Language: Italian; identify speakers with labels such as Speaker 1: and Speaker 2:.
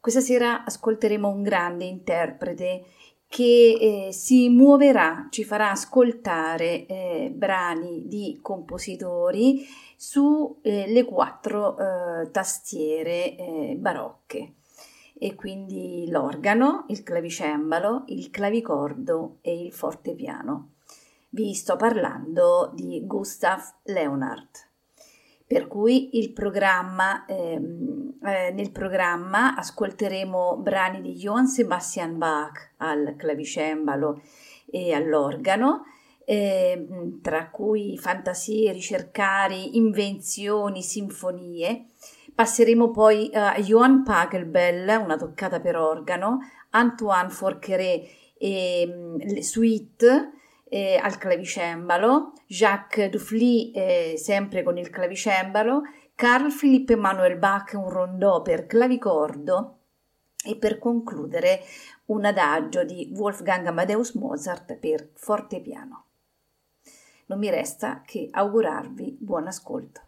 Speaker 1: Questa sera ascolteremo un grande interprete che eh, si muoverà, ci farà ascoltare eh, brani di compositori sulle eh, quattro eh, tastiere eh, barocche e quindi l'organo, il clavicembalo, il clavicordo e il fortepiano. Vi sto parlando di Gustav Leonhardt per cui programma, ehm, eh, nel programma ascolteremo brani di Johann Sebastian Bach al clavicembalo e all'organo, eh, tra cui fantasie, ricercari, invenzioni, sinfonie. Passeremo poi a Johann Pachelbel, una toccata per organo, Antoine Forqueret e le suite, eh, al clavicembalo, Jacques Dufly eh, sempre con il clavicembalo, Carl Philipp Emanuel Bach un rondò per clavicordo e per concludere un adagio di Wolfgang Amadeus Mozart per fortepiano. Non mi resta che augurarvi buon ascolto.